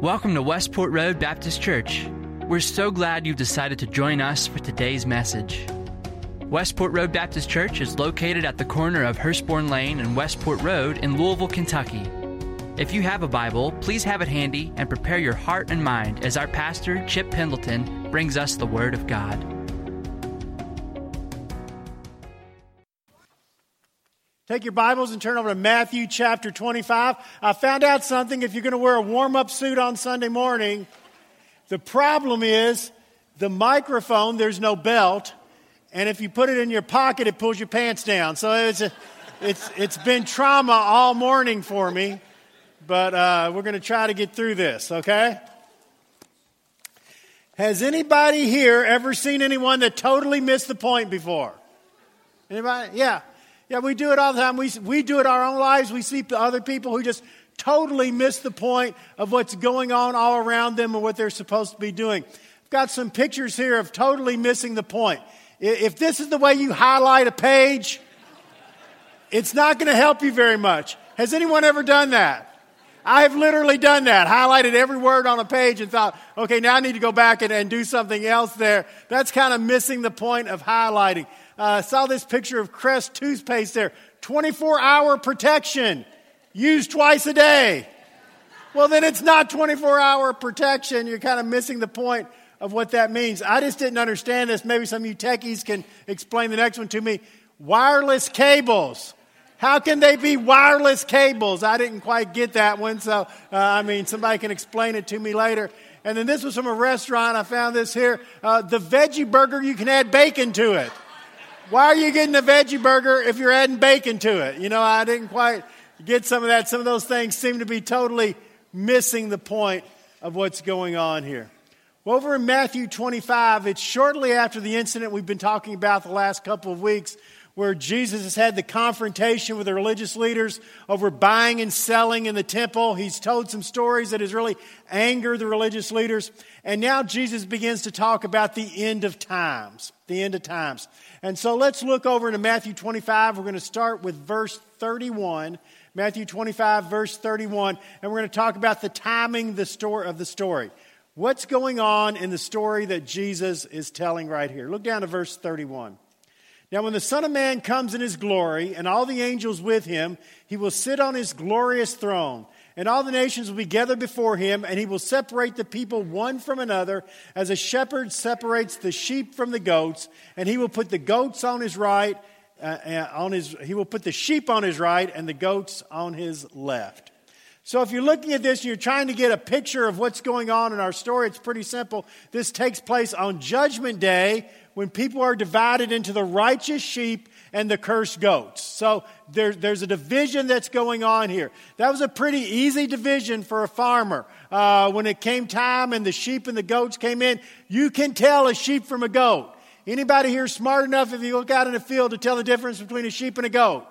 Welcome to Westport Road Baptist Church. We're so glad you've decided to join us for today's message. Westport Road Baptist Church is located at the corner of Hurstbourne Lane and Westport Road in Louisville, Kentucky. If you have a Bible, please have it handy and prepare your heart and mind as our pastor, Chip Pendleton, brings us the Word of God. Take your Bibles and turn over to Matthew chapter 25. I found out something. If you're going to wear a warm up suit on Sunday morning, the problem is the microphone, there's no belt. And if you put it in your pocket, it pulls your pants down. So it's, a, it's, it's been trauma all morning for me. But uh, we're going to try to get through this, okay? Has anybody here ever seen anyone that totally missed the point before? Anybody? Yeah. Yeah, we do it all the time. We, we do it our own lives. We see other people who just totally miss the point of what's going on all around them and what they're supposed to be doing. I've got some pictures here of totally missing the point. If this is the way you highlight a page, it's not going to help you very much. Has anyone ever done that? I've literally done that, highlighted every word on a page and thought, okay, now I need to go back and, and do something else there. That's kind of missing the point of highlighting uh, saw this picture of Crest toothpaste there. 24 hour protection, used twice a day. Well, then it's not 24 hour protection. You're kind of missing the point of what that means. I just didn't understand this. Maybe some of you techies can explain the next one to me. Wireless cables. How can they be wireless cables? I didn't quite get that one. So, uh, I mean, somebody can explain it to me later. And then this was from a restaurant. I found this here. Uh, the veggie burger, you can add bacon to it. Why are you getting a veggie burger if you're adding bacon to it? You know, I didn't quite get some of that. Some of those things seem to be totally missing the point of what's going on here. Well, over in Matthew 25, it's shortly after the incident we've been talking about the last couple of weeks where Jesus has had the confrontation with the religious leaders over buying and selling in the temple. He's told some stories that has really angered the religious leaders. And now Jesus begins to talk about the end of times. The end of times. And so let's look over into Matthew 25. We're going to start with verse 31. Matthew 25, verse 31. And we're going to talk about the timing the story, of the story. What's going on in the story that Jesus is telling right here? Look down to verse 31. Now, when the Son of Man comes in his glory and all the angels with him, he will sit on his glorious throne. And all the nations will be gathered before him, and he will separate the people one from another, as a shepherd separates the sheep from the goats. And he will put the goats on his right, uh, uh on his, he will put the sheep on his right, and the goats on his left. So, if you're looking at this and you're trying to get a picture of what's going on in our story, it's pretty simple. This takes place on Judgment Day when people are divided into the righteous sheep and the cursed goats. So, there, there's a division that's going on here. That was a pretty easy division for a farmer. Uh, when it came time and the sheep and the goats came in, you can tell a sheep from a goat. Anybody here smart enough if you look out in the field to tell the difference between a sheep and a goat?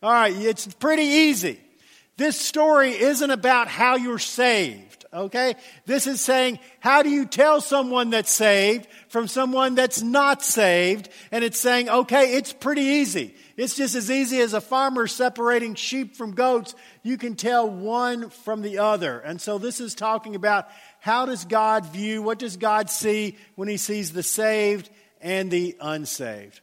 All right, it's pretty easy. This story isn't about how you're saved, okay? This is saying, how do you tell someone that's saved from someone that's not saved? And it's saying, okay, it's pretty easy. It's just as easy as a farmer separating sheep from goats. You can tell one from the other. And so this is talking about how does God view, what does God see when he sees the saved and the unsaved?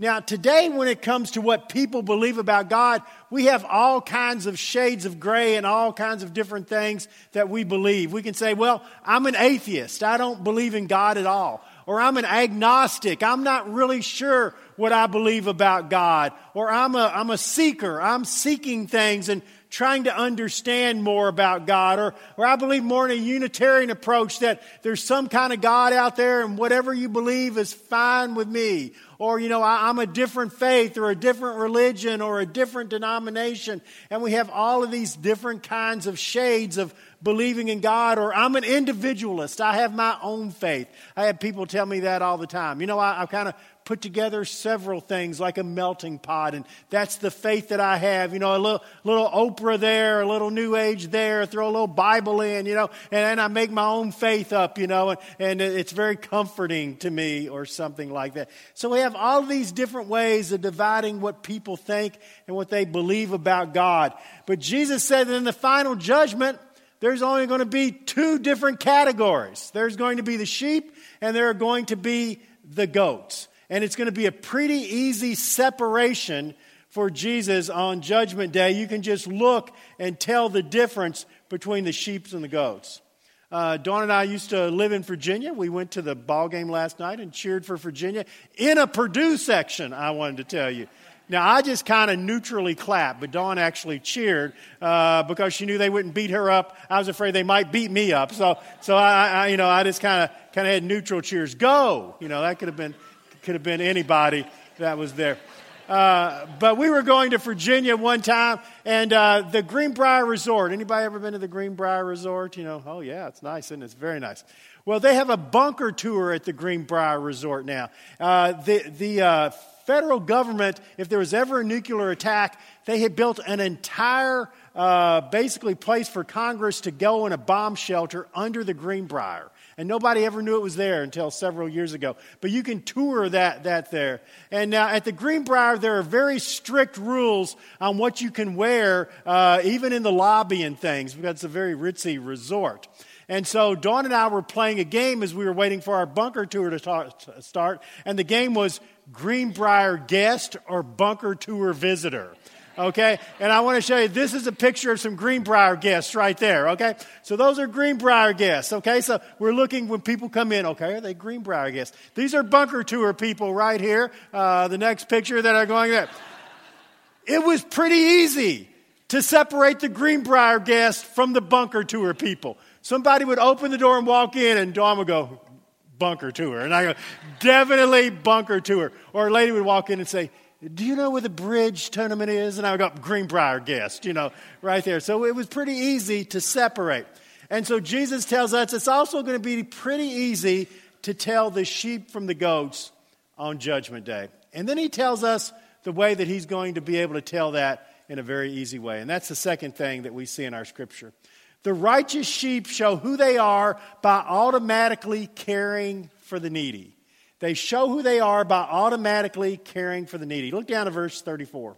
Now, today, when it comes to what people believe about God, we have all kinds of shades of gray and all kinds of different things that we believe. We can say, well, I'm an atheist. I don't believe in God at all. Or I'm an agnostic. I'm not really sure what I believe about God. Or I'm a, I'm a seeker. I'm seeking things and trying to understand more about God. Or, or I believe more in a Unitarian approach that there's some kind of God out there and whatever you believe is fine with me or, you know, I, am a different faith or a different religion or a different denomination. And we have all of these different kinds of shades of believing in God, or I'm an individualist. I have my own faith. I have people tell me that all the time. You know, I, I kind of put together several things like a melting pot, and that's the faith that I have. You know, a little, little Oprah there, a little New Age there, throw a little Bible in, you know, and then I make my own faith up, you know, and, and it's very comforting to me or something like that. So we have all these different ways of dividing what people think and what they believe about God. But Jesus said that in the final judgment, there's only going to be two different categories. There's going to be the sheep and there are going to be the goats. And it's going to be a pretty easy separation for Jesus on Judgment Day. You can just look and tell the difference between the sheep and the goats. Uh, Dawn and I used to live in Virginia. We went to the ball game last night and cheered for Virginia in a Purdue section, I wanted to tell you. Now, I just kind of neutrally clapped, but Dawn actually cheered uh, because she knew they wouldn't beat her up. I was afraid they might beat me up. So, so I, I you know, I just kind of kind of had neutral cheers. Go! You know, that could have been could have been anybody that was there. Uh, but we were going to Virginia one time, and uh, the Greenbrier Resort. Anybody ever been to the Greenbrier Resort? You know, oh yeah, it's nice, and it? it's very nice. Well, they have a bunker tour at the Greenbrier Resort now. Uh, the the uh, federal government, if there was ever a nuclear attack, they had built an entire, uh, basically, place for Congress to go in a bomb shelter under the Greenbrier. And nobody ever knew it was there until several years ago. But you can tour that, that there. And now at the Greenbrier, there are very strict rules on what you can wear, uh, even in the lobby and things, because it's a very ritzy resort. And so Dawn and I were playing a game as we were waiting for our bunker tour to start. And the game was Greenbrier guest or bunker tour visitor. Okay? And I want to show you this is a picture of some Greenbrier guests right there. Okay? So those are Greenbrier guests. Okay? So we're looking when people come in. Okay? Are they Greenbrier guests? These are bunker tour people right here. Uh, the next picture that are going there. It was pretty easy to separate the Greenbrier guests from the bunker tour people. Somebody would open the door and walk in, and Dawn would go, bunker tour. And I go, definitely bunker tour. Or a lady would walk in and say, do you know where the bridge tournament is? And I would go, Greenbrier guest, you know, right there. So it was pretty easy to separate. And so Jesus tells us it's also going to be pretty easy to tell the sheep from the goats on Judgment Day. And then he tells us the way that he's going to be able to tell that in a very easy way. And that's the second thing that we see in our scripture. The righteous sheep show who they are by automatically caring for the needy. They show who they are by automatically caring for the needy. Look down to verse 34.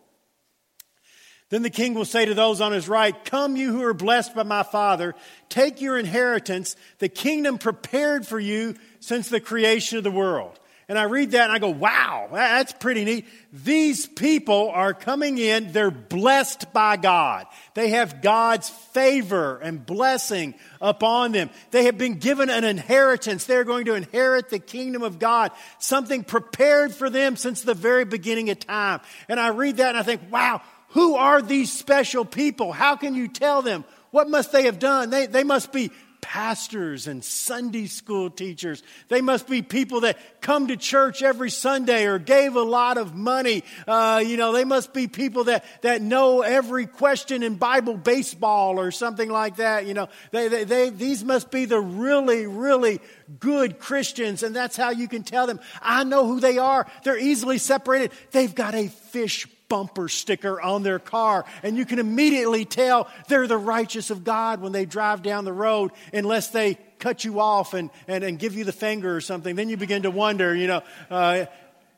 Then the king will say to those on his right, Come, you who are blessed by my Father, take your inheritance, the kingdom prepared for you since the creation of the world. And I read that and I go, wow, that's pretty neat. These people are coming in, they're blessed by God. They have God's favor and blessing upon them. They have been given an inheritance. They're going to inherit the kingdom of God, something prepared for them since the very beginning of time. And I read that and I think, wow, who are these special people? How can you tell them? What must they have done? They, they must be pastors and Sunday school teachers. They must be people that come to church every Sunday or gave a lot of money. Uh, you know, they must be people that, that know every question in Bible baseball or something like that. You know, they, they, they, these must be the really, really good Christians. And that's how you can tell them, I know who they are. They're easily separated. They've got a fish bumper sticker on their car, and you can immediately tell they're the righteous of God when they drive down the road, unless they cut you off and, and, and give you the finger or something. Then you begin to wonder, you know. Uh,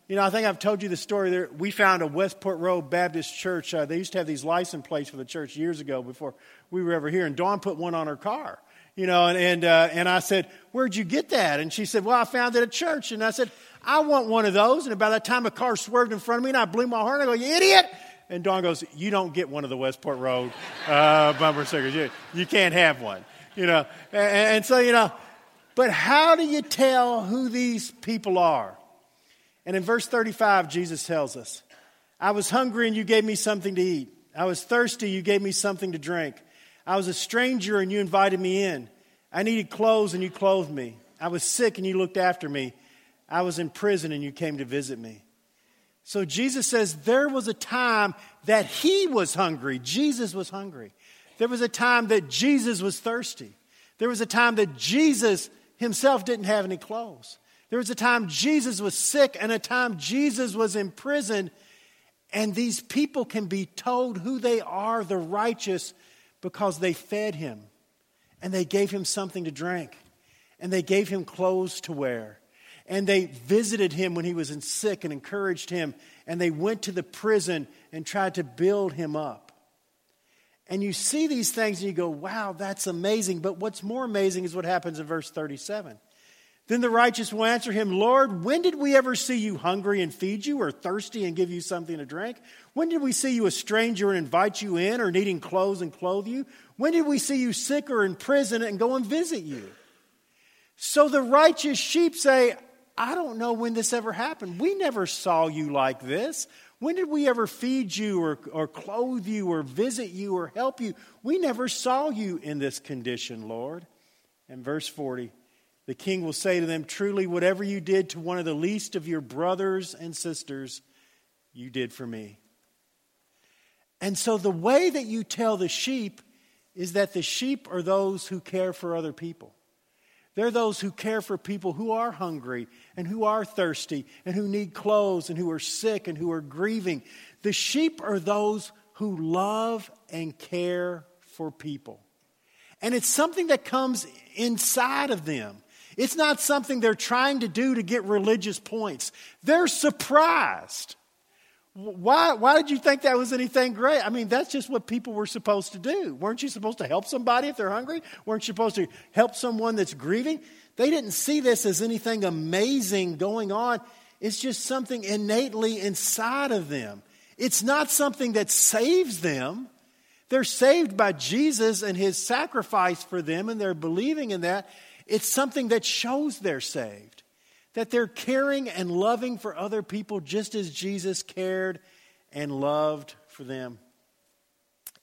you know, I think I've told you the story there. We found a Westport Road Baptist church. Uh, they used to have these license plates for the church years ago before we were ever here, and Dawn put one on her car. You know, and and, uh, and I said, "Where'd you get that?" And she said, "Well, I found it at church." And I said, I want one of those. And about that time, a car swerved in front of me, and I blew my horn. I go, You idiot! And Dawn goes, You don't get one of the Westport Road uh, bumper stickers. You, you can't have one. You know, and, and so, you know, but how do you tell who these people are? And in verse 35, Jesus tells us, I was hungry and you gave me something to eat. I was thirsty, you gave me something to drink. I was a stranger and you invited me in. I needed clothes and you clothed me. I was sick and you looked after me. I was in prison and you came to visit me. So Jesus says there was a time that he was hungry. Jesus was hungry. There was a time that Jesus was thirsty. There was a time that Jesus himself didn't have any clothes. There was a time Jesus was sick and a time Jesus was in prison. And these people can be told who they are, the righteous, because they fed him and they gave him something to drink and they gave him clothes to wear and they visited him when he was sick and encouraged him. And they went to the prison and tried to build him up. And you see these things and you go, wow, that's amazing. But what's more amazing is what happens in verse 37. Then the righteous will answer him, Lord, when did we ever see you hungry and feed you, or thirsty and give you something to drink? When did we see you a stranger and invite you in, or needing clothes and clothe you? When did we see you sick or in prison and go and visit you? So the righteous sheep say, I don't know when this ever happened. We never saw you like this. When did we ever feed you or, or clothe you or visit you or help you? We never saw you in this condition, Lord. And verse 40 the king will say to them, Truly, whatever you did to one of the least of your brothers and sisters, you did for me. And so the way that you tell the sheep is that the sheep are those who care for other people. They're those who care for people who are hungry and who are thirsty and who need clothes and who are sick and who are grieving. The sheep are those who love and care for people. And it's something that comes inside of them. It's not something they're trying to do to get religious points. They're surprised. Why, why did you think that was anything great? I mean, that's just what people were supposed to do. Weren't you supposed to help somebody if they're hungry? Weren't you supposed to help someone that's grieving? They didn't see this as anything amazing going on. It's just something innately inside of them. It's not something that saves them. They're saved by Jesus and his sacrifice for them, and they're believing in that. It's something that shows they're saved, that they're caring and loving for other people just as Jesus cared and loved for them.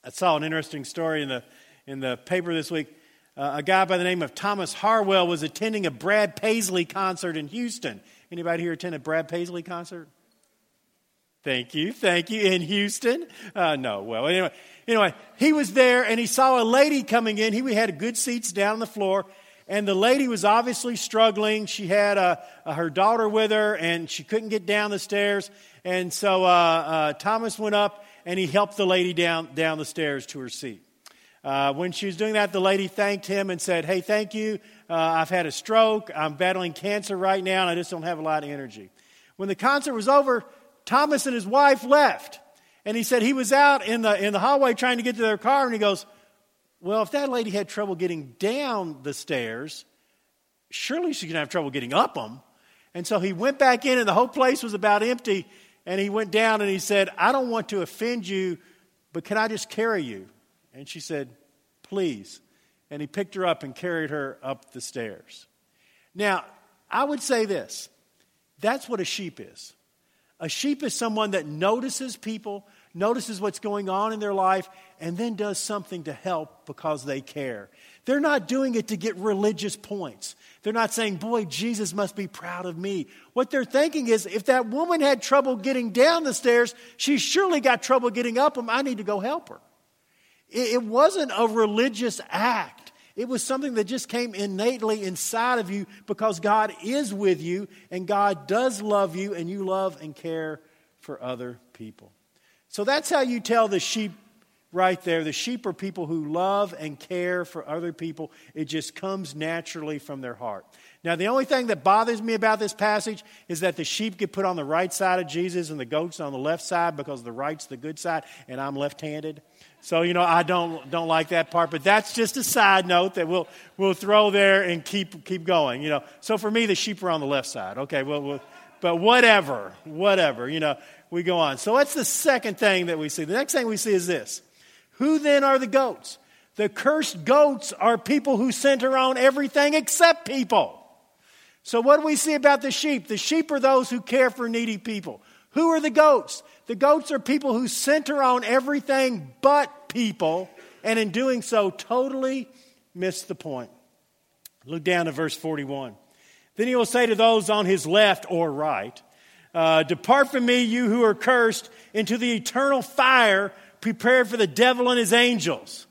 I saw an interesting story in the, in the paper this week. Uh, a guy by the name of Thomas Harwell was attending a Brad Paisley concert in Houston. Anybody here attend a Brad Paisley concert? Thank you, thank you. In Houston? Uh, no, well, anyway, anyway, he was there and he saw a lady coming in. He had good seats down on the floor, and the lady was obviously struggling. She had uh, uh, her daughter with her, and she couldn't get down the stairs. And so uh, uh, Thomas went up and he helped the lady down, down the stairs to her seat. Uh, when she was doing that, the lady thanked him and said, Hey, thank you. Uh, I've had a stroke. I'm battling cancer right now, and I just don't have a lot of energy. When the concert was over, Thomas and his wife left. And he said he was out in the, in the hallway trying to get to their car, and he goes, well, if that lady had trouble getting down the stairs, surely she can have trouble getting up them. And so he went back in, and the whole place was about empty. And he went down and he said, I don't want to offend you, but can I just carry you? And she said, Please. And he picked her up and carried her up the stairs. Now, I would say this that's what a sheep is. A sheep is someone that notices people, notices what's going on in their life, and then does something to help because they care. They're not doing it to get religious points. They're not saying, Boy, Jesus must be proud of me. What they're thinking is, if that woman had trouble getting down the stairs, she surely got trouble getting up them. I need to go help her. It wasn't a religious act. It was something that just came innately inside of you because God is with you and God does love you and you love and care for other people. So that's how you tell the sheep right there. The sheep are people who love and care for other people. It just comes naturally from their heart. Now, the only thing that bothers me about this passage is that the sheep get put on the right side of Jesus and the goats on the left side because the right's the good side and I'm left handed. So, you know, I don't, don't like that part, but that's just a side note that we'll, we'll throw there and keep, keep going, you know. So for me, the sheep are on the left side. Okay, well, we'll but whatever, whatever, you know we go on. So that's the second thing that we see. The next thing we see is this Who then are the goats? The cursed goats are people who center on everything except people. So, what do we see about the sheep? The sheep are those who care for needy people. Who are the goats? The goats are people who center on everything but people, and in doing so, totally miss the point. Look down to verse 41. Then he will say to those on his left or right, uh, Depart from me, you who are cursed, into the eternal fire prepared for the devil and his angels.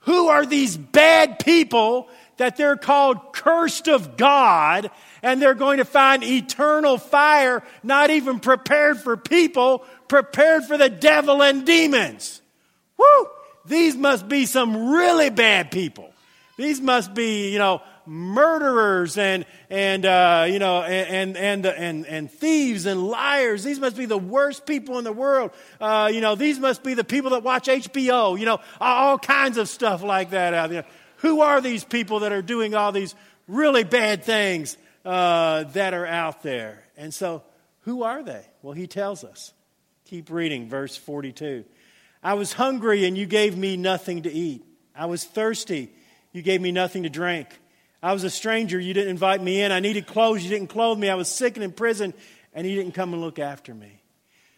Who are these bad people that they're called cursed of God and they're going to find eternal fire, not even prepared for people, prepared for the devil and demons? Woo! These must be some really bad people. These must be, you know, murderers and, and uh, you know, and, and, and, and, thieves and liars. These must be the worst people in the world. Uh, you know, these must be the people that watch HBO, you know, all kinds of stuff like that out there. Who are these people that are doing all these really bad things uh, that are out there? And so, who are they? Well, he tells us. Keep reading, verse 42. I was hungry and you gave me nothing to eat. I was thirsty. You gave me nothing to drink. I was a stranger. You didn't invite me in. I needed clothes. You didn't clothe me. I was sick and in prison, and you didn't come and look after me.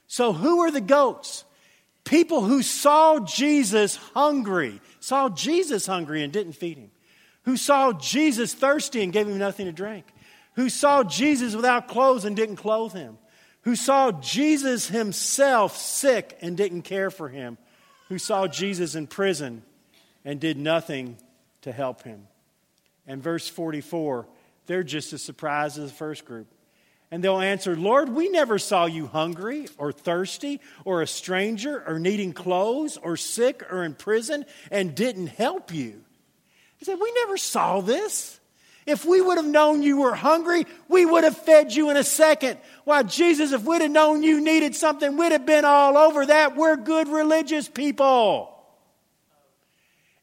So, who are the goats? People who saw Jesus hungry, saw Jesus hungry and didn't feed him. Who saw Jesus thirsty and gave him nothing to drink. Who saw Jesus without clothes and didn't clothe him who saw Jesus himself sick and didn't care for him, who saw Jesus in prison and did nothing to help him. And verse 44, they're just as surprised as the first group. And they'll answer, Lord, we never saw you hungry or thirsty or a stranger or needing clothes or sick or in prison and didn't help you. He said, We never saw this. If we would have known you were hungry, we would have fed you in a second. Why, Jesus, if we'd have known you needed something, we'd have been all over that. We're good religious people.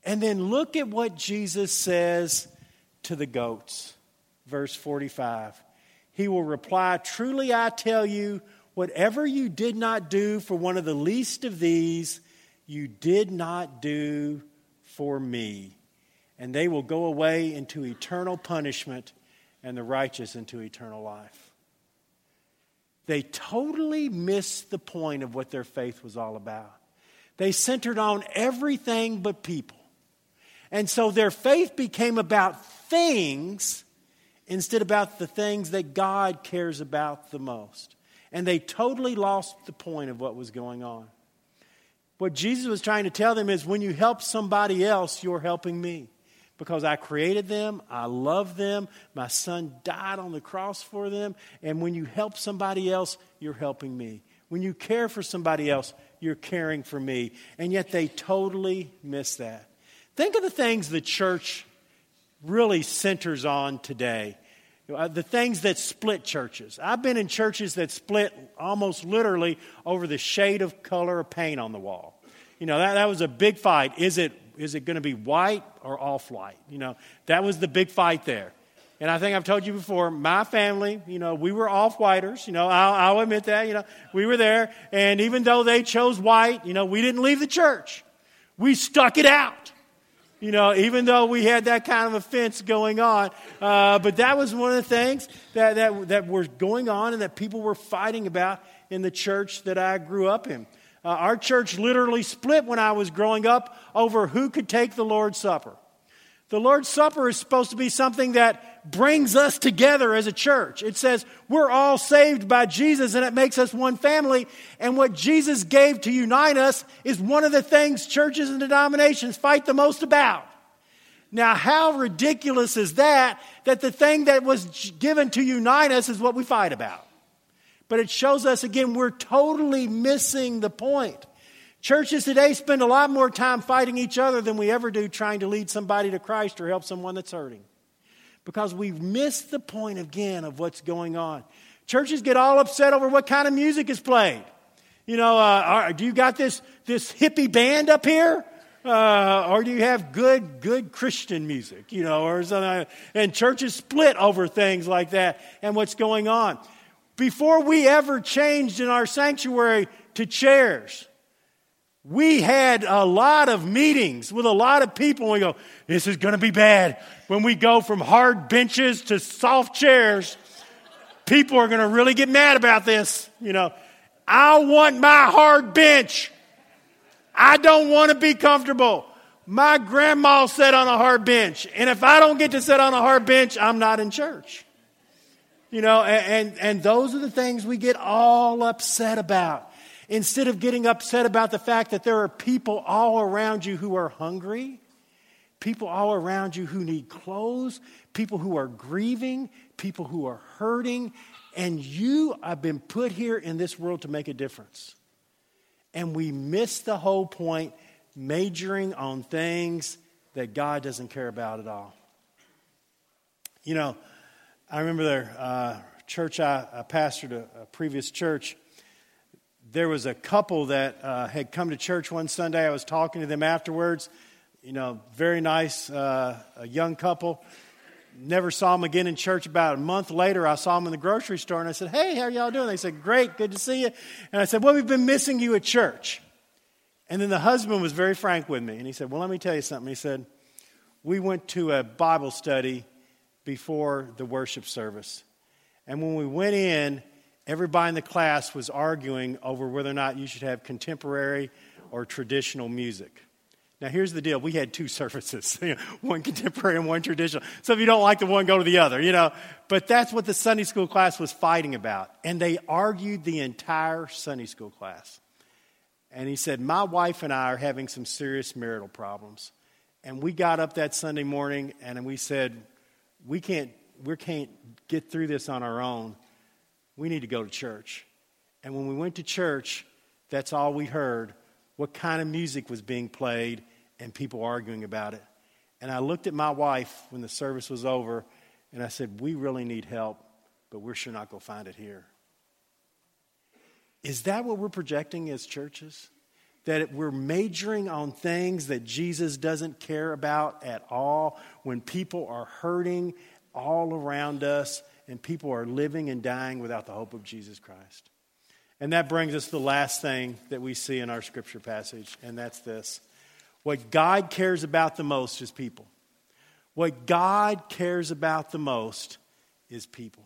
And then look at what Jesus says to the goats. Verse 45. He will reply, Truly I tell you, whatever you did not do for one of the least of these, you did not do for me and they will go away into eternal punishment, and the righteous into eternal life. They totally missed the point of what their faith was all about. They centered on everything but people. And so their faith became about things instead about the things that God cares about the most. And they totally lost the point of what was going on. What Jesus was trying to tell them is when you help somebody else, you're helping me because I created them. I love them. My son died on the cross for them. And when you help somebody else, you're helping me. When you care for somebody else, you're caring for me. And yet they totally miss that. Think of the things the church really centers on today. Uh, the things that split churches. I've been in churches that split almost literally over the shade of color of paint on the wall. You know, that, that was a big fight. Is it is it going to be white or off white? You know, that was the big fight there. And I think I've told you before, my family, you know, we were off whiters. You know, I'll, I'll, admit that. You know, we were there. And even though they chose white, you know, we didn't leave the church. We stuck it out. You know, even though we had that kind of offense going on. Uh, but that was one of the things that, that, that were going on and that people were fighting about in the church that I grew up in. Uh, our church literally split when I was growing up over who could take the Lord's Supper. The Lord's Supper is supposed to be something that brings us together as a church. It says we're all saved by Jesus and it makes us one family. And what Jesus gave to unite us is one of the things churches and denominations fight the most about. Now, how ridiculous is that? That the thing that was given to unite us is what we fight about. But it shows us again, we're totally missing the point. Churches today spend a lot more time fighting each other than we ever do trying to lead somebody to Christ or help someone that's hurting. Because we've missed the point again of what's going on. Churches get all upset over what kind of music is played. You know, uh, do you got this, this hippie band up here? Uh, or do you have good, good Christian music? You know, or something. And churches split over things like that and what's going on. Before we ever changed in our sanctuary to chairs, we had a lot of meetings with a lot of people. And we go, this is going to be bad. When we go from hard benches to soft chairs, people are going to really get mad about this. You know, I want my hard bench. I don't want to be comfortable. My grandma sat on a hard bench. And if I don't get to sit on a hard bench, I'm not in church. You know, and, and, and those are the things we get all upset about. Instead of getting upset about the fact that there are people all around you who are hungry, people all around you who need clothes, people who are grieving, people who are hurting, and you have been put here in this world to make a difference. And we miss the whole point, majoring on things that God doesn't care about at all. You know, I remember the uh, church I, I pastored a, a, previous church. There was a couple that uh, had come to church one Sunday. I was talking to them afterwards. You know, very nice, uh, a young couple. Never saw them again in church. About a month later, I saw them in the grocery store and I said, Hey, how are y'all doing? They said, Great, good to see you. And I said, Well, we've been missing you at church. And then the husband was very frank with me. And he said, Well, let me tell you something. He said, We went to a Bible study before the worship service. And when we went in, everybody in the class was arguing over whether or not you should have contemporary or traditional music. Now, here's the deal. We had two services, one contemporary and one traditional. So if you don't like the one, go to the other, you know. But that's what the Sunday school class was fighting about. And they argued the entire Sunday school class. And he said, My wife and I are having some serious marital problems. And we got up that Sunday morning and we said, we can't, we can't get through this on our own. We need to go to church. And when we went to church, that's all we heard what kind of music was being played and people arguing about it. And I looked at my wife when the service was over and I said, We really need help, but we're sure not going to find it here. Is that what we're projecting as churches? That we're majoring on things that Jesus doesn't care about at all when people are hurting all around us and people are living and dying without the hope of Jesus Christ. And that brings us to the last thing that we see in our scripture passage, and that's this. What God cares about the most is people. What God cares about the most is people.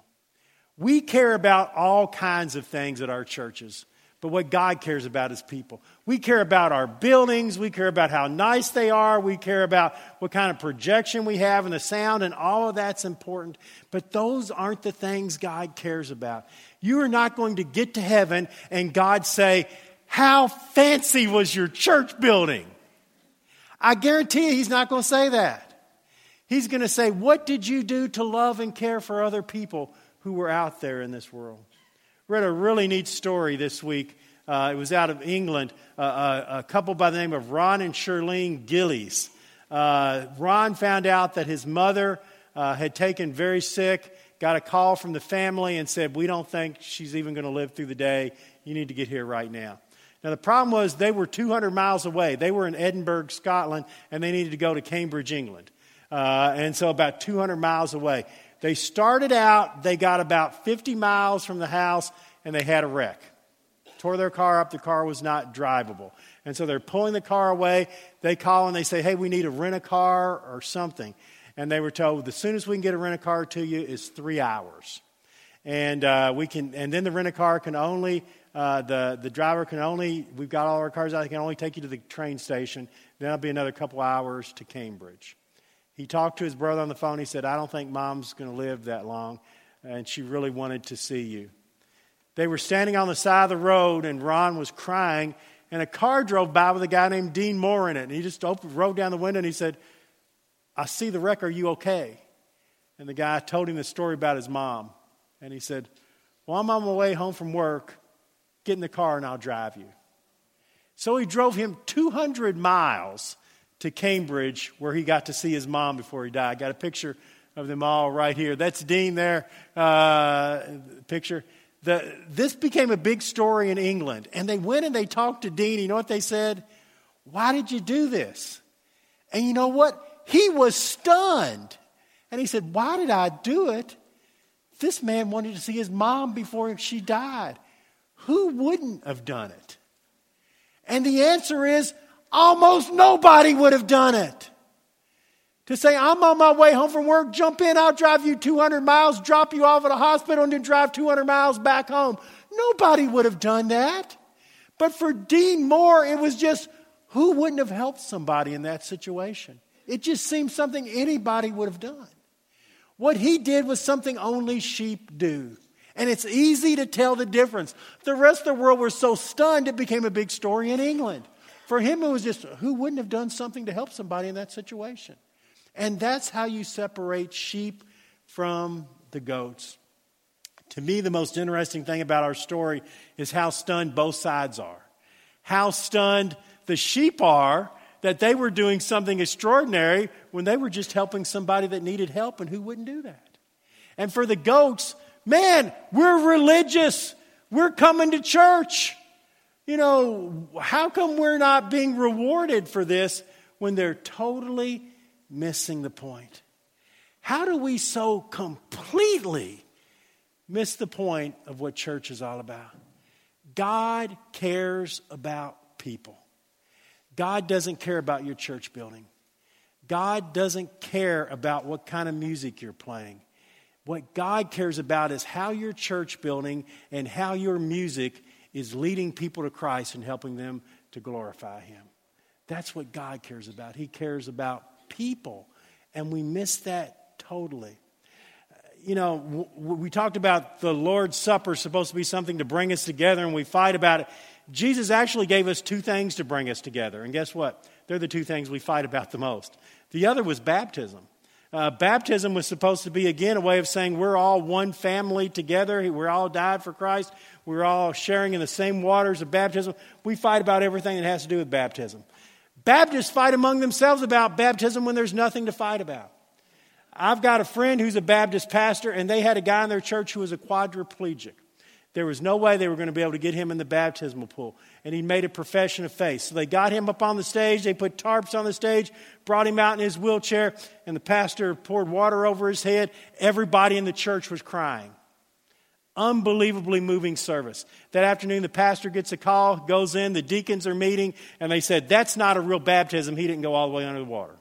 We care about all kinds of things at our churches. But what God cares about is people. We care about our buildings. We care about how nice they are. We care about what kind of projection we have and the sound, and all of that's important. But those aren't the things God cares about. You are not going to get to heaven and God say, How fancy was your church building? I guarantee you he's not going to say that. He's going to say, What did you do to love and care for other people who were out there in this world? Read a really neat story this week. Uh, it was out of England. Uh, a, uh, a, couple by the name of Ron and Shirlene Gillies. Uh, Ron found out that his mother uh, had taken very sick, got a call from the family, and said, We don't think she's even going to live through the day. You need to get here right now. Now, the problem was they were 200 miles away. They were in Edinburgh, Scotland, and they needed to go to Cambridge, England. Uh, and so about 200 miles away. They started out, they got about 50 miles from the house, and they had a wreck. Tore their car up, the car was not drivable. And so they're pulling the car away. They call and they say, Hey, we need to rent a car or something. And they were told, The soonest we can get a rent a car to you is three hours. And, uh, we can, and then the rent a car can only, uh, the, the driver can only, we've got all our cars out, they can only take you to the train station. Then it'll be another couple hours to Cambridge. He talked to his brother on the phone. He said, I don't think mom's going to live that long, and she really wanted to see you. They were standing on the side of the road, and Ron was crying, and a car drove by with a guy named Dean Moore in it. And he just opened, rolled down the window and he said, I see the wreck. Are you okay? And the guy told him the story about his mom. And he said, Well, I'm on my way home from work. Get in the car and I'll drive you. So he drove him 200 miles to Cambridge where he got to see his mom before he died. Got a picture of them all right here. That's Dean there, uh, picture. The, this became a big story in England. And they went and they talked to Dean. You know what they said? Why did you do this? And you know what? He was stunned. And he said, Why did I do it? This man wanted to see his mom before she died. Who wouldn't have done it? And the answer is Almost nobody would have done it. To say, I'm on my way home from work, jump in, I'll drive you 200 miles, drop you off at a hospital, and then drive 200 miles back home. Nobody would have done that. But for Dean Moore, it was just who wouldn't have helped somebody in that situation? It just seemed something anybody would have done. What he did was something only sheep do. And it's easy to tell the difference. The rest of the world were so stunned, it became a big story in England. For him, it was just who wouldn't have done something to help somebody in that situation? And that's how you separate sheep from the goats. To me, the most interesting thing about our story is how stunned both sides are. How stunned the sheep are that they were doing something extraordinary when they were just helping somebody that needed help, and who wouldn't do that? And for the goats, man, we're religious. We're coming to church. You know, how come we're not being rewarded for this when they're totally missing the point? How do we so completely miss the point of what church is all about? God cares about people. God doesn't care about your church building. God doesn't care about what kind of music you're playing. What God cares about is how your church building and how your music is leading people to Christ and helping them to glorify Him. That's what God cares about. He cares about people, and we miss that totally. Uh, you know, we talked about the Lord's Supper supposed to be something to bring us together, and we fight about it. Jesus actually gave us two things to bring us together, and guess what? They're the two things we fight about the most. The other was baptism. Uh, baptism was supposed to be, again, a way of saying we're all one family together. We're all died for Christ. We're all sharing in the same waters of baptism. We fight about everything that has to do with baptism. Baptists fight among themselves about baptism when there's nothing to fight about. I've got a friend who's a Baptist pastor, and they had a guy in their church who was a quadriplegic. There was no way they were going to be able to get him in the baptismal pool. And he made a profession of faith. So they got him up on the stage. They put tarps on the stage, brought him out in his wheelchair, and the pastor poured water over his head. Everybody in the church was crying. Unbelievably moving service. That afternoon, the pastor gets a call, goes in, the deacons are meeting, and they said, That's not a real baptism. He didn't go all the way under the water.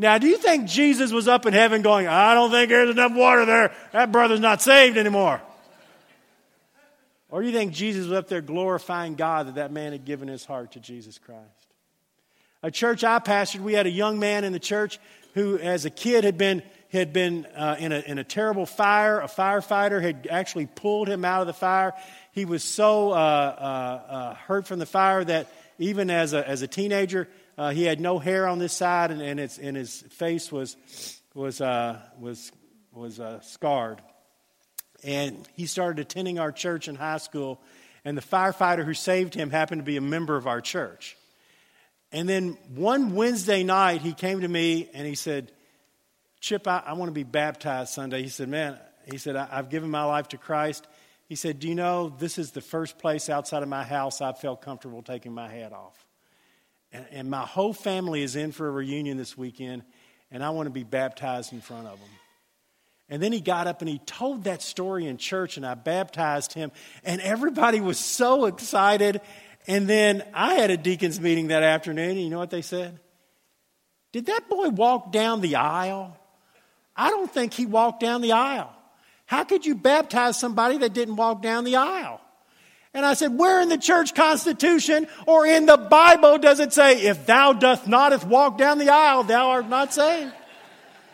Now, do you think Jesus was up in heaven going, I don't think there's enough water there. That brother's not saved anymore? Or you think Jesus was up there glorifying God that that man had given his heart to Jesus Christ? A church I pastored, we had a young man in the church who, as a kid, had been, had been uh, in, a, in a terrible fire. A firefighter had actually pulled him out of the fire. He was so uh, uh, uh hurt from the fire that even as a, as a teenager, uh, he had no hair on this side, and, and, and his face was, was, uh, was, was scarred. And he started attending our church in high school, and the firefighter who saved him happened to be a member of our church. And then one Wednesday night, he came to me and he said, Chip, I, I want to be baptized Sunday. He said, Man, he said, I, I've given my life to Christ. He said, Do you know this is the first place outside of my house I felt comfortable taking my hat off? And, and my whole family is in for a reunion this weekend, and I want to be baptized in front of them. And then he got up and he told that story in church, and I baptized him, and everybody was so excited. And then I had a deacons meeting that afternoon, and you know what they said? Did that boy walk down the aisle? I don't think he walked down the aisle. How could you baptize somebody that didn't walk down the aisle? And I said, Where in the church constitution or in the Bible does it say, If thou doth not walk down the aisle, thou art not saved?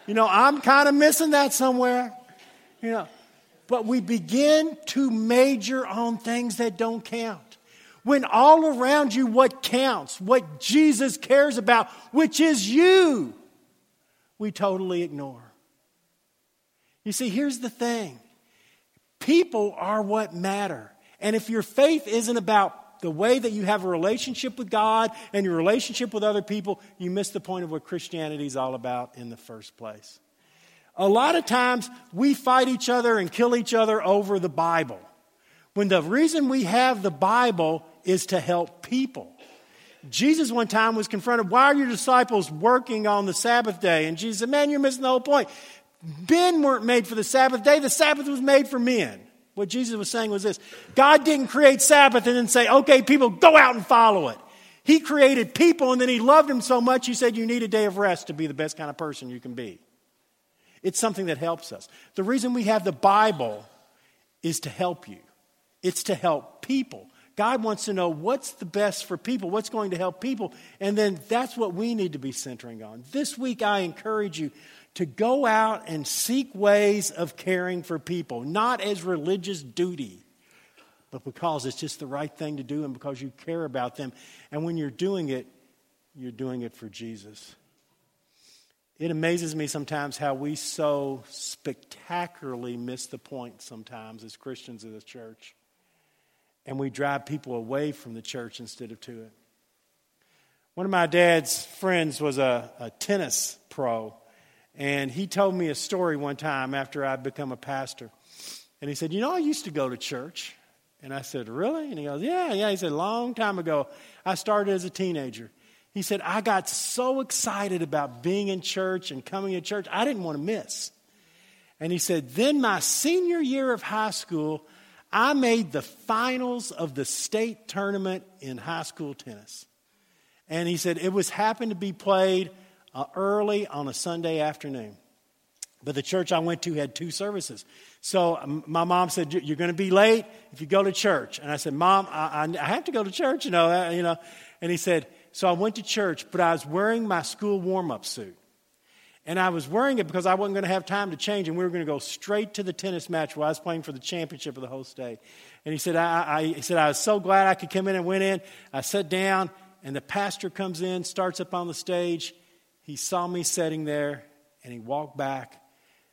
You know, I'm kind of missing that somewhere. You know, but we begin to major on things that don't count. When all around you, what counts, what Jesus cares about, which is you, we totally ignore. You see, here's the thing people are what matter. And if your faith isn't about the way that you have a relationship with God and your relationship with other people, you miss the point of what Christianity is all about in the first place. A lot of times we fight each other and kill each other over the Bible. When the reason we have the Bible is to help people. Jesus one time was confronted, Why are your disciples working on the Sabbath day? And Jesus said, Man, you're missing the whole point. Men weren't made for the Sabbath day, the Sabbath was made for men. What Jesus was saying was this God didn't create Sabbath and then say, okay, people, go out and follow it. He created people and then He loved them so much, He said, you need a day of rest to be the best kind of person you can be. It's something that helps us. The reason we have the Bible is to help you, it's to help people. God wants to know what's the best for people, what's going to help people, and then that's what we need to be centering on. This week, I encourage you to go out and seek ways of caring for people, not as religious duty, but because it's just the right thing to do and because you care about them. And when you're doing it, you're doing it for Jesus. It amazes me sometimes how we so spectacularly miss the point sometimes as Christians in the church. And we drive people away from the church instead of to it. One of my dad's friends was a, a tennis pro, and he told me a story one time after I'd become a pastor. And he said, You know, I used to go to church. And I said, Really? And he goes, Yeah, yeah. He said, long time ago, I started as a teenager. He said, I got so excited about being in church and coming to church, I didn't want to miss. And he said, Then my senior year of high school, I made the finals of the state tournament in high school tennis. And he said, It was happened to be played uh, early on a Sunday afternoon. But the church I went to had two services. So um, my mom said, "You're going to be late if you go to church." And I said, "Mom, I, I have to go to church, you know." Uh, you know. And he said, "So I went to church, but I was wearing my school warm-up suit, and I was wearing it because I wasn't going to have time to change, and we were going to go straight to the tennis match where I was playing for the championship of the whole state." And he said, I, I, he said, I was so glad I could come in and went in. I sat down, and the pastor comes in, starts up on the stage. He saw me sitting there, and he walked back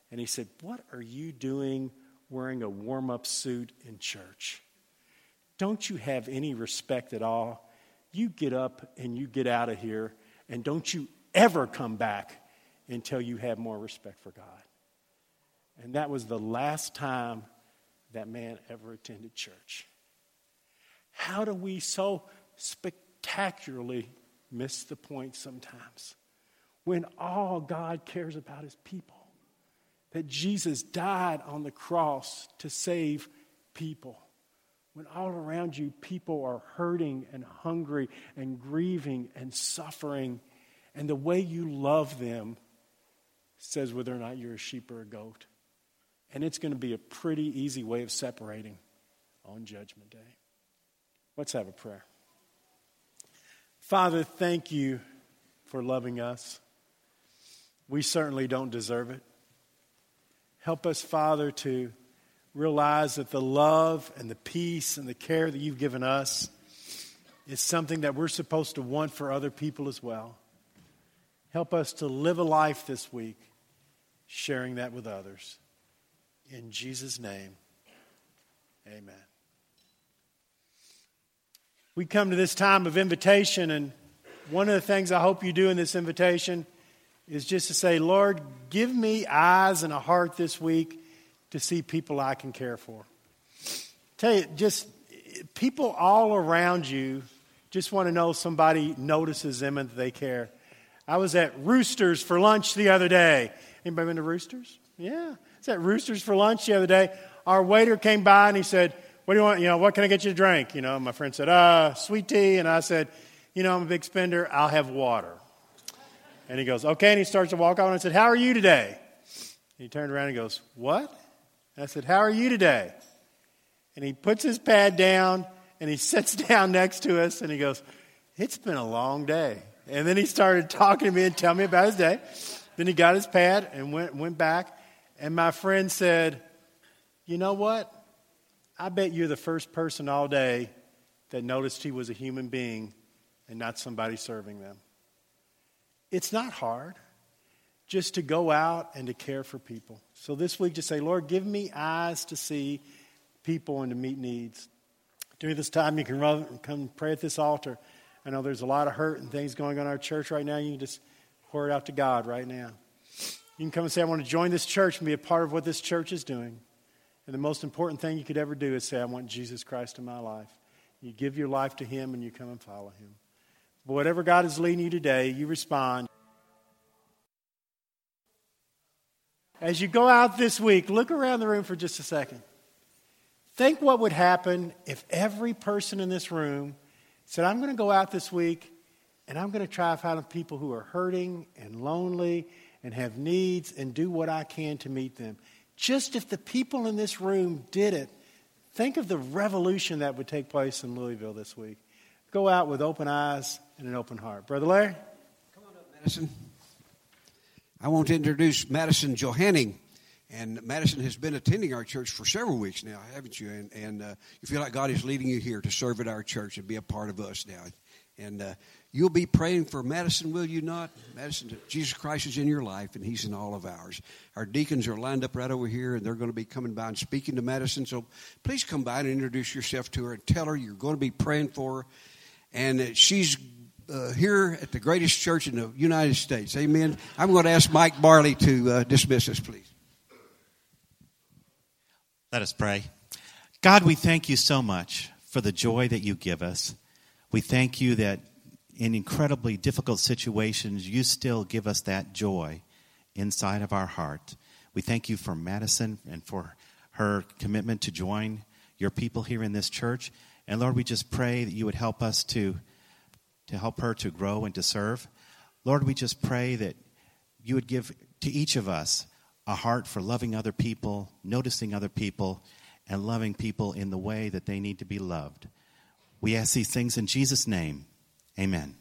and he said, What are you doing wearing a warm up suit in church? Don't you have any respect at all? You get up and you get out of here, and don't you ever come back until you have more respect for God. And that was the last time that man ever attended church. How do we so spectacularly miss the point sometimes when all God cares about is people? that Jesus died on the cross to save people. When all around you people are hurting and hungry and grieving and suffering, and the way you love them says whether or not you're a sheep or a goat. And it's going to be a pretty easy way of separating on Judgment Day. Let's have a prayer. Father, thank you for loving us. We certainly don't deserve it. Help us, Father, to realize that the love and the peace and the care that you've given us is something that we're supposed to want for other people as well. Help us to live a life this week sharing that with others. In Jesus' name, amen. We come to this time of invitation, and one of the things I hope you do in this invitation is just to say, Lord, give me eyes and a heart this week to see people I can care for. Tell you, just people all around you just want to know somebody notices them and they care. I was at Roosters for lunch the other day. Anybody been to Roosters? Yeah. Was at Roosters for lunch the other day. Our waiter came by and he said, What do you want? You know, what can I get you to drink? You know, my friend said, uh, sweet tea. And I said, You know, I'm a big spender. I'll have water. And he goes, Okay. And he starts to walk out. And I said, How are you today? And he turned around and goes, What? And I said, How are you today? And he puts his pad down and he sits down next to us and he goes, It's been a long day. And then he started talking to me and telling me about his day. Then he got his pad and went, went back. And my friend said, You know what? I bet you're the first person all day that noticed he was a human being and not somebody serving them. It's not hard just to go out and to care for people. So this week, just say, Lord, give me eyes to see people and to meet needs. During this time, you can run, come pray at this altar. I know there's a lot of hurt and things going on in our church right now. You can just pour it out to God right now. You can come and say, I want to join this church and be a part of what this church is doing. And the most important thing you could ever do is say, I want Jesus Christ in my life. You give your life to Him and you come and follow Him. Whatever God is leading you today, you respond. As you go out this week, look around the room for just a second. Think what would happen if every person in this room said, I'm going to go out this week and I'm going to try to find people who are hurting and lonely and have needs and do what I can to meet them. Just if the people in this room did it, think of the revolution that would take place in Louisville this week. Go out with open eyes and an open heart. Brother Larry? Come on up, Madison. I want to introduce Madison Johanning. And Madison has been attending our church for several weeks now, haven't you? And, and uh, you feel like God is leading you here to serve at our church and be a part of us now. And uh, you'll be praying for Madison, will you not? Madison, Jesus Christ is in your life, and He's in all of ours. Our deacons are lined up right over here, and they're going to be coming by and speaking to Madison. So please come by and introduce yourself to her and tell her you're going to be praying for her. And she's uh, here at the greatest church in the United States. Amen. I'm going to ask Mike Barley to uh, dismiss us, please. Let us pray. God, we thank you so much for the joy that you give us. We thank you that in incredibly difficult situations, you still give us that joy inside of our heart. We thank you for Madison and for her commitment to join your people here in this church. And Lord, we just pray that you would help us to, to help her to grow and to serve. Lord, we just pray that you would give to each of us a heart for loving other people, noticing other people, and loving people in the way that they need to be loved. We ask these things in Jesus' name. Amen.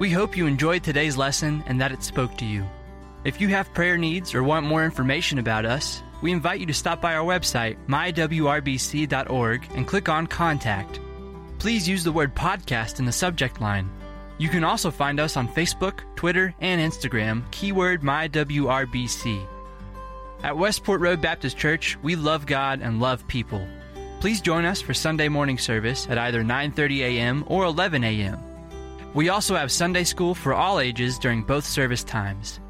We hope you enjoyed today's lesson and that it spoke to you. If you have prayer needs or want more information about us, we invite you to stop by our website, mywrbc.org, and click on Contact. Please use the word podcast in the subject line. You can also find us on Facebook, Twitter, and Instagram, keyword MyWRBC. At Westport Road Baptist Church, we love God and love people. Please join us for Sunday morning service at either 9:30 a.m. or 11 a.m. We also have Sunday school for all ages during both service times.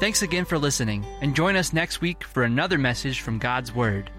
Thanks again for listening, and join us next week for another message from God's Word.